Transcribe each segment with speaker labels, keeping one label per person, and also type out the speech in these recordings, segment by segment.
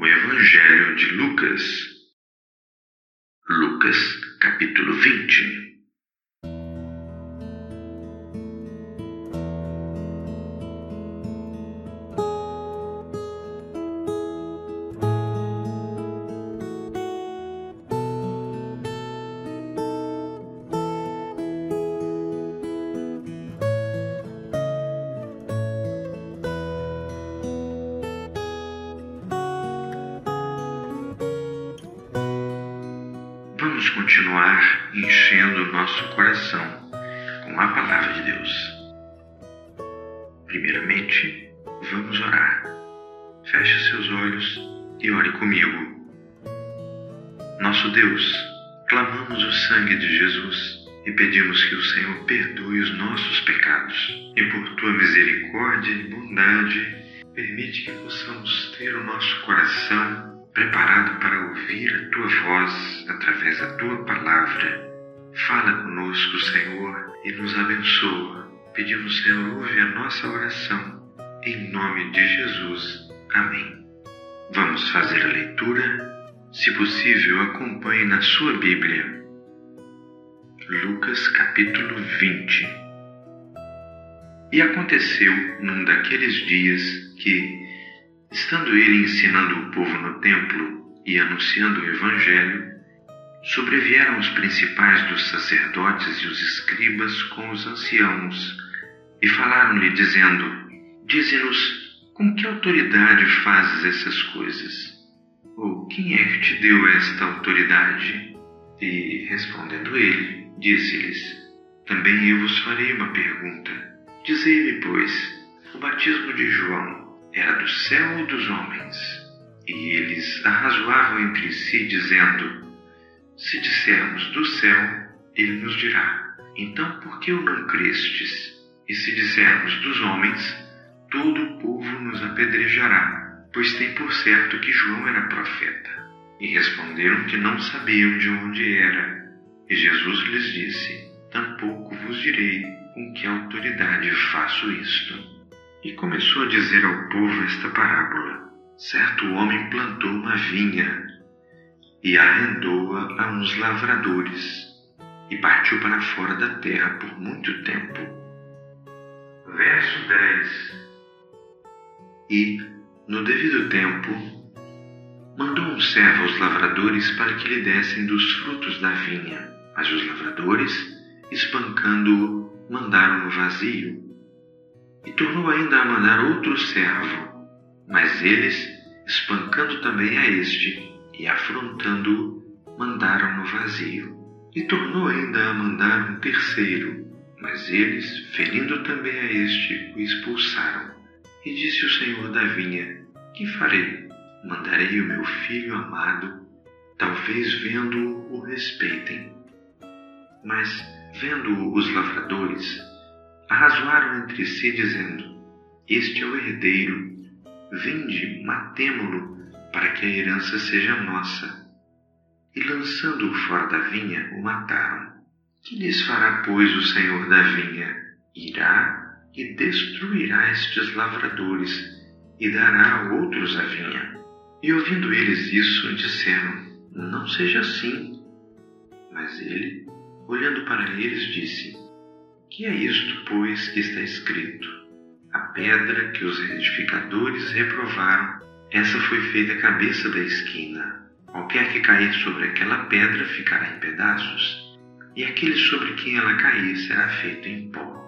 Speaker 1: O Evangelho de Lucas. Lucas, capítulo 20. Continuar enchendo o nosso coração com a palavra de Deus. Primeiramente, vamos orar. Feche seus olhos e ore comigo. Nosso Deus, clamamos o sangue de Jesus e pedimos que o Senhor perdoe os nossos pecados e por tua misericórdia e bondade permite que possamos ter o nosso coração preparado para ouvir a tua voz através da tua palavra. Fala conosco, Senhor, e nos abençoa. Pedimos, Senhor, ouve a nossa oração. Em nome de Jesus. Amém. Vamos fazer a leitura. Se possível, acompanhe na sua Bíblia. Lucas capítulo 20. E aconteceu num daqueles dias que, Estando ele ensinando o povo no templo e anunciando o Evangelho, sobrevieram os principais dos sacerdotes e os escribas com os anciãos e falaram-lhe, dizendo: Dize-nos, com que autoridade fazes essas coisas? Ou quem é que te deu esta autoridade? E, respondendo ele, disse-lhes: Também eu vos farei uma pergunta. Dizei-me, pois, o batismo de João era do céu ou dos homens? E eles arrazoavam entre si, dizendo: Se dissermos do céu, ele nos dirá: Então por que o não crestes? E se dissermos dos homens, todo o povo nos apedrejará, pois tem por certo que João era profeta. E responderam que não sabiam de onde era. E Jesus lhes disse: Tampouco vos direi com que autoridade faço isto. E começou a dizer ao povo esta parábola: Certo homem plantou uma vinha e arrendou-a a uns lavradores e partiu para fora da terra por muito tempo. Verso 10 E, no devido tempo, mandou um servo aos lavradores para que lhe dessem dos frutos da vinha. Mas os lavradores, espancando-o, mandaram-no vazio e tornou ainda a mandar outro servo. Mas eles, espancando também a este e afrontando-o, mandaram-no vazio. E tornou ainda a mandar um terceiro. Mas eles, ferindo também a este, o expulsaram. E disse o senhor da vinha: Que farei? Mandarei o meu filho amado, talvez vendo-o o respeitem. Mas, vendo-o os lavradores, arrazoaram entre si, dizendo: Este é o herdeiro, vinde, matemo-lo, para que a herança seja nossa. E lançando-o fora da vinha, o mataram. Que lhes fará, pois, o senhor da vinha? Irá e destruirá estes lavradores, e dará a outros a vinha. E ouvindo eles isso, disseram: Não seja assim. Mas ele, olhando para eles, disse: que é isto, pois, que está escrito? A pedra que os edificadores reprovaram, essa foi feita a cabeça da esquina. Qualquer que cair sobre aquela pedra ficará em pedaços, e aquele sobre quem ela cair será feito em pó.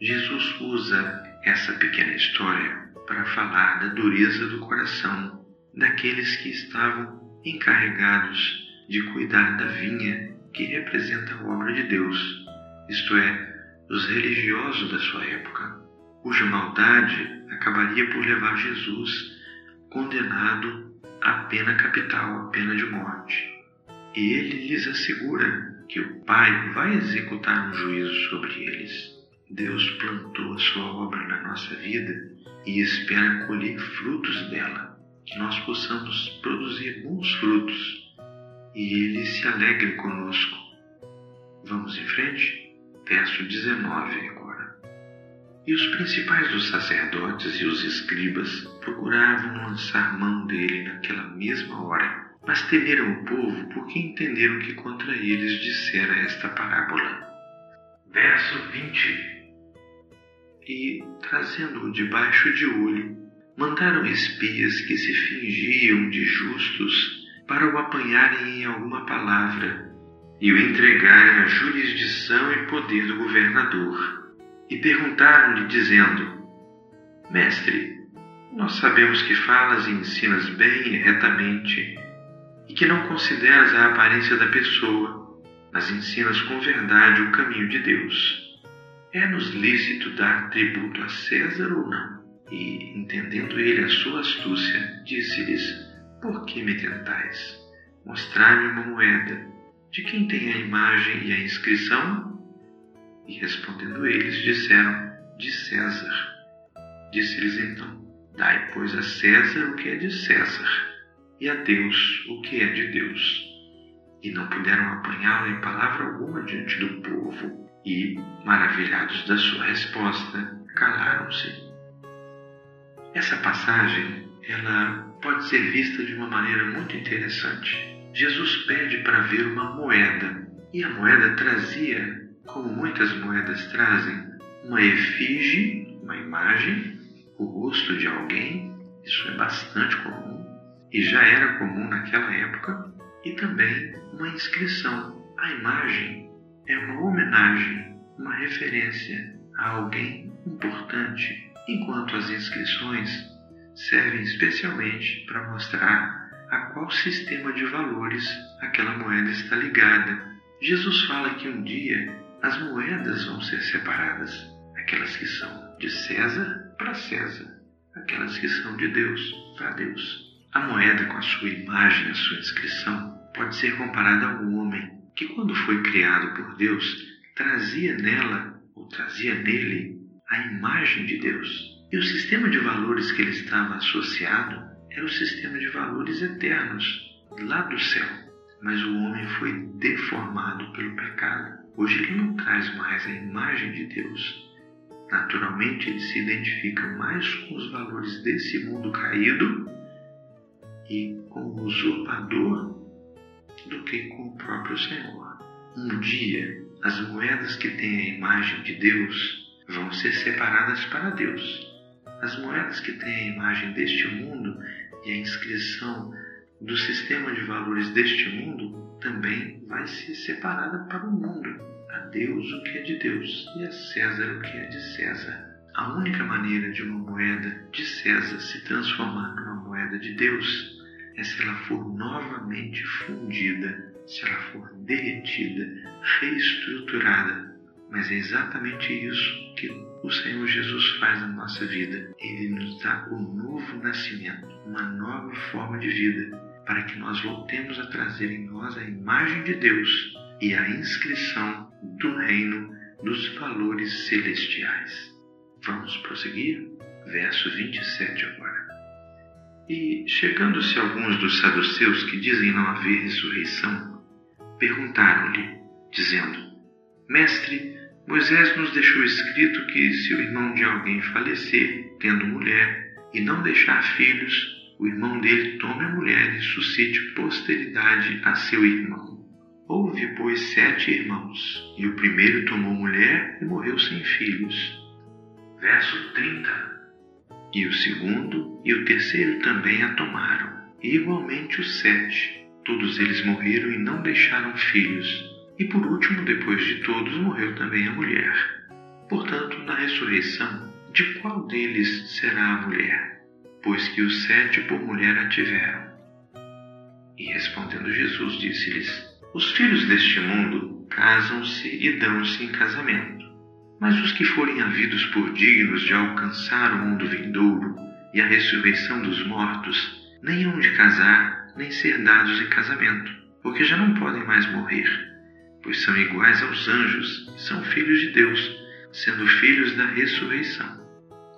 Speaker 1: Jesus usa essa pequena história para falar da dureza do coração daqueles que estavam encarregados de cuidar da vinha que representa a obra de Deus, isto é, dos religiosos da sua época, cuja maldade acabaria por levar Jesus condenado à pena capital, à pena de morte. E ele lhes assegura que o Pai vai executar um juízo sobre eles. Deus plantou a sua obra na nossa vida e espera colher frutos dela, que nós possamos produzir bons frutos e ele se alegre conosco. Vamos em frente? Verso 19 agora. E os principais dos sacerdotes e os escribas procuravam lançar mão dele naquela mesma hora, mas temeram o povo porque entenderam que contra eles dissera esta parábola. Verso 20 E, trazendo-o debaixo de olho, mandaram espias que se fingiam de justos para o apanharem em alguma palavra e o entregarem à jurisdição e poder do governador e perguntaram-lhe, dizendo: Mestre, nós sabemos que falas e ensinas bem e retamente, e que não consideras a aparência da pessoa, mas ensinas com verdade o caminho de Deus. É-nos lícito dar tributo a César ou não? E, entendendo ele a sua astúcia, disse-lhes: Por que me tentais? Mostrai-me uma moeda. De quem tem a imagem e a inscrição? E respondendo eles, disseram: De César. Disse-lhes então: Dai, pois, a César o que é de César, e a Deus o que é de Deus. E não puderam apanhá-lo em palavra alguma diante do povo, e, maravilhados da sua resposta, calaram-se. Essa passagem, ela pode ser vista de uma maneira muito interessante. Jesus pede para ver uma moeda, e a moeda trazia como muitas moedas trazem, uma efígie, uma imagem, o rosto de alguém, isso é bastante comum. E já era comum naquela época, e também uma inscrição. A imagem é uma homenagem, uma referência a alguém importante, enquanto as inscrições servem especialmente para mostrar a qual sistema de valores aquela moeda está ligada. Jesus fala que um dia as moedas vão ser separadas, aquelas que são de César para César, aquelas que são de Deus para Deus. A moeda com a sua imagem, a sua inscrição, pode ser comparada ao homem que, quando foi criado por Deus, trazia nela ou trazia nele a imagem de Deus. E o sistema de valores que ele estava associado era o sistema de valores eternos, lá do céu. Mas o homem foi deformado pelo pecado. Hoje ele não traz mais a imagem de Deus. Naturalmente ele se identifica mais com os valores desse mundo caído e com o usurpador do que com o próprio Senhor. Um dia, as moedas que têm a imagem de Deus vão ser separadas para Deus. As moedas que têm a imagem deste mundo e a inscrição do sistema de valores deste mundo também vai ser separada para o mundo. A Deus o que é de Deus e a César o que é de César. A única maneira de uma moeda de César se transformar numa moeda de Deus é se ela for novamente fundida, se ela for derretida, reestruturada. Mas é exatamente isso que o Senhor Jesus faz na nossa vida. Ele nos dá um novo nascimento, uma nova forma de vida, para que nós voltemos a trazer em nós a imagem de Deus e a inscrição do reino dos valores celestiais. Vamos prosseguir? Verso 27 agora. E, chegando-se alguns dos saduceus que dizem não haver ressurreição, perguntaram-lhe, dizendo: Mestre, Moisés nos deixou escrito que, se o irmão de alguém falecer, tendo mulher, e não deixar filhos, o irmão dele tome a mulher e suscite posteridade a seu irmão. Houve, pois, sete irmãos, e o primeiro tomou mulher e morreu sem filhos. Verso 30. E o segundo e o terceiro também a tomaram, e igualmente os sete. Todos eles morreram e não deixaram filhos. E por último, depois de todos, morreu também a mulher. Portanto, na ressurreição, de qual deles será a mulher? pois que os sete por mulher a tiveram. E respondendo Jesus, disse-lhes: Os filhos deste mundo casam-se e dão-se em casamento. Mas os que forem havidos por dignos de alcançar o mundo vindouro e a ressurreição dos mortos, nem hão de casar, nem ser dados em casamento, porque já não podem mais morrer, pois são iguais aos anjos, são filhos de Deus, sendo filhos da ressurreição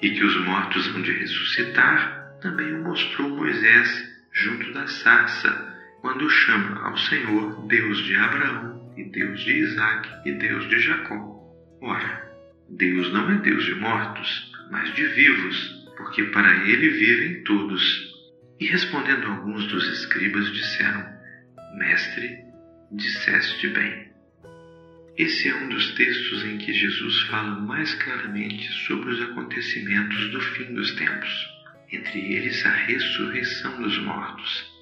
Speaker 1: e que os mortos hão de ressuscitar, também o mostrou Moisés junto da sarça, quando chama ao Senhor Deus de Abraão, e Deus de Isaque, e Deus de Jacó. Ora, Deus não é Deus de mortos, mas de vivos, porque para ele vivem todos. E respondendo alguns dos escribas, disseram: Mestre, disseste bem. Esse é um dos textos em que Jesus fala mais claramente sobre os acontecimentos do fim dos tempos, entre eles a ressurreição dos mortos.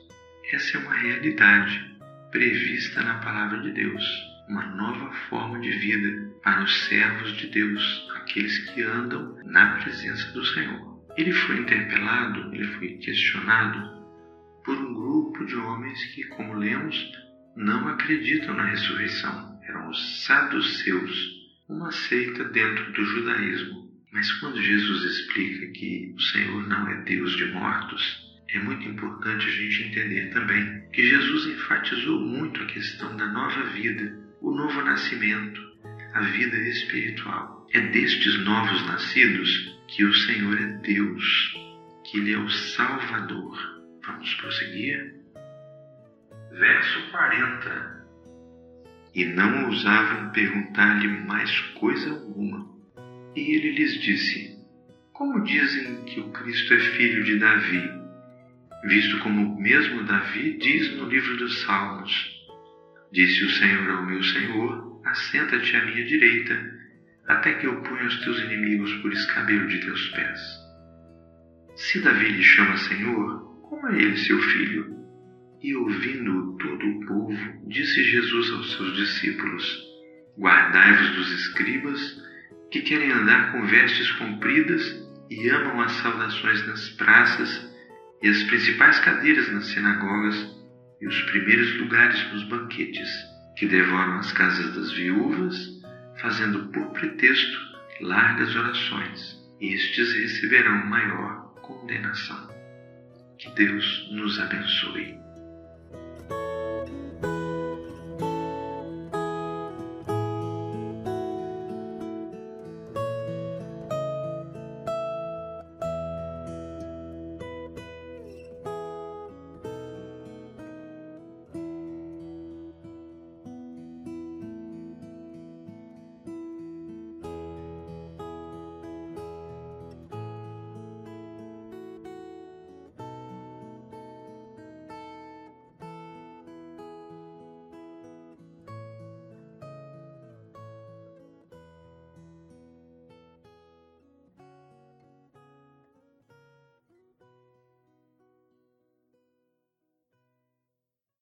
Speaker 1: Essa é uma realidade prevista na Palavra de Deus, uma nova forma de vida para os servos de Deus, aqueles que andam na presença do Senhor. Ele foi interpelado, ele foi questionado por um grupo de homens que, como lemos, não acreditam na ressurreição. Eram os saduceus, uma seita dentro do judaísmo. Mas quando Jesus explica que o Senhor não é Deus de mortos, é muito importante a gente entender também que Jesus enfatizou muito a questão da nova vida, o novo nascimento, a vida espiritual. É destes novos nascidos que o Senhor é Deus, que Ele é o Salvador. Vamos prosseguir? Verso 40. E não ousavam perguntar-lhe mais coisa alguma. E ele lhes disse: Como dizem que o Cristo é filho de Davi? visto como mesmo Davi diz no livro dos Salmos: Disse o Senhor ao meu Senhor: Assenta-te à minha direita, até que eu ponha os teus inimigos por escabelo de teus pés. Se Davi lhe chama Senhor, como é ele seu filho? E ouvindo todo o povo, disse Jesus aos seus discípulos: Guardai-vos dos escribas, que querem andar com vestes compridas e amam as saudações nas praças e as principais cadeiras nas sinagogas e os primeiros lugares nos banquetes, que devoram as casas das viúvas, fazendo por pretexto largas orações. Estes receberão maior condenação. Que Deus nos abençoe.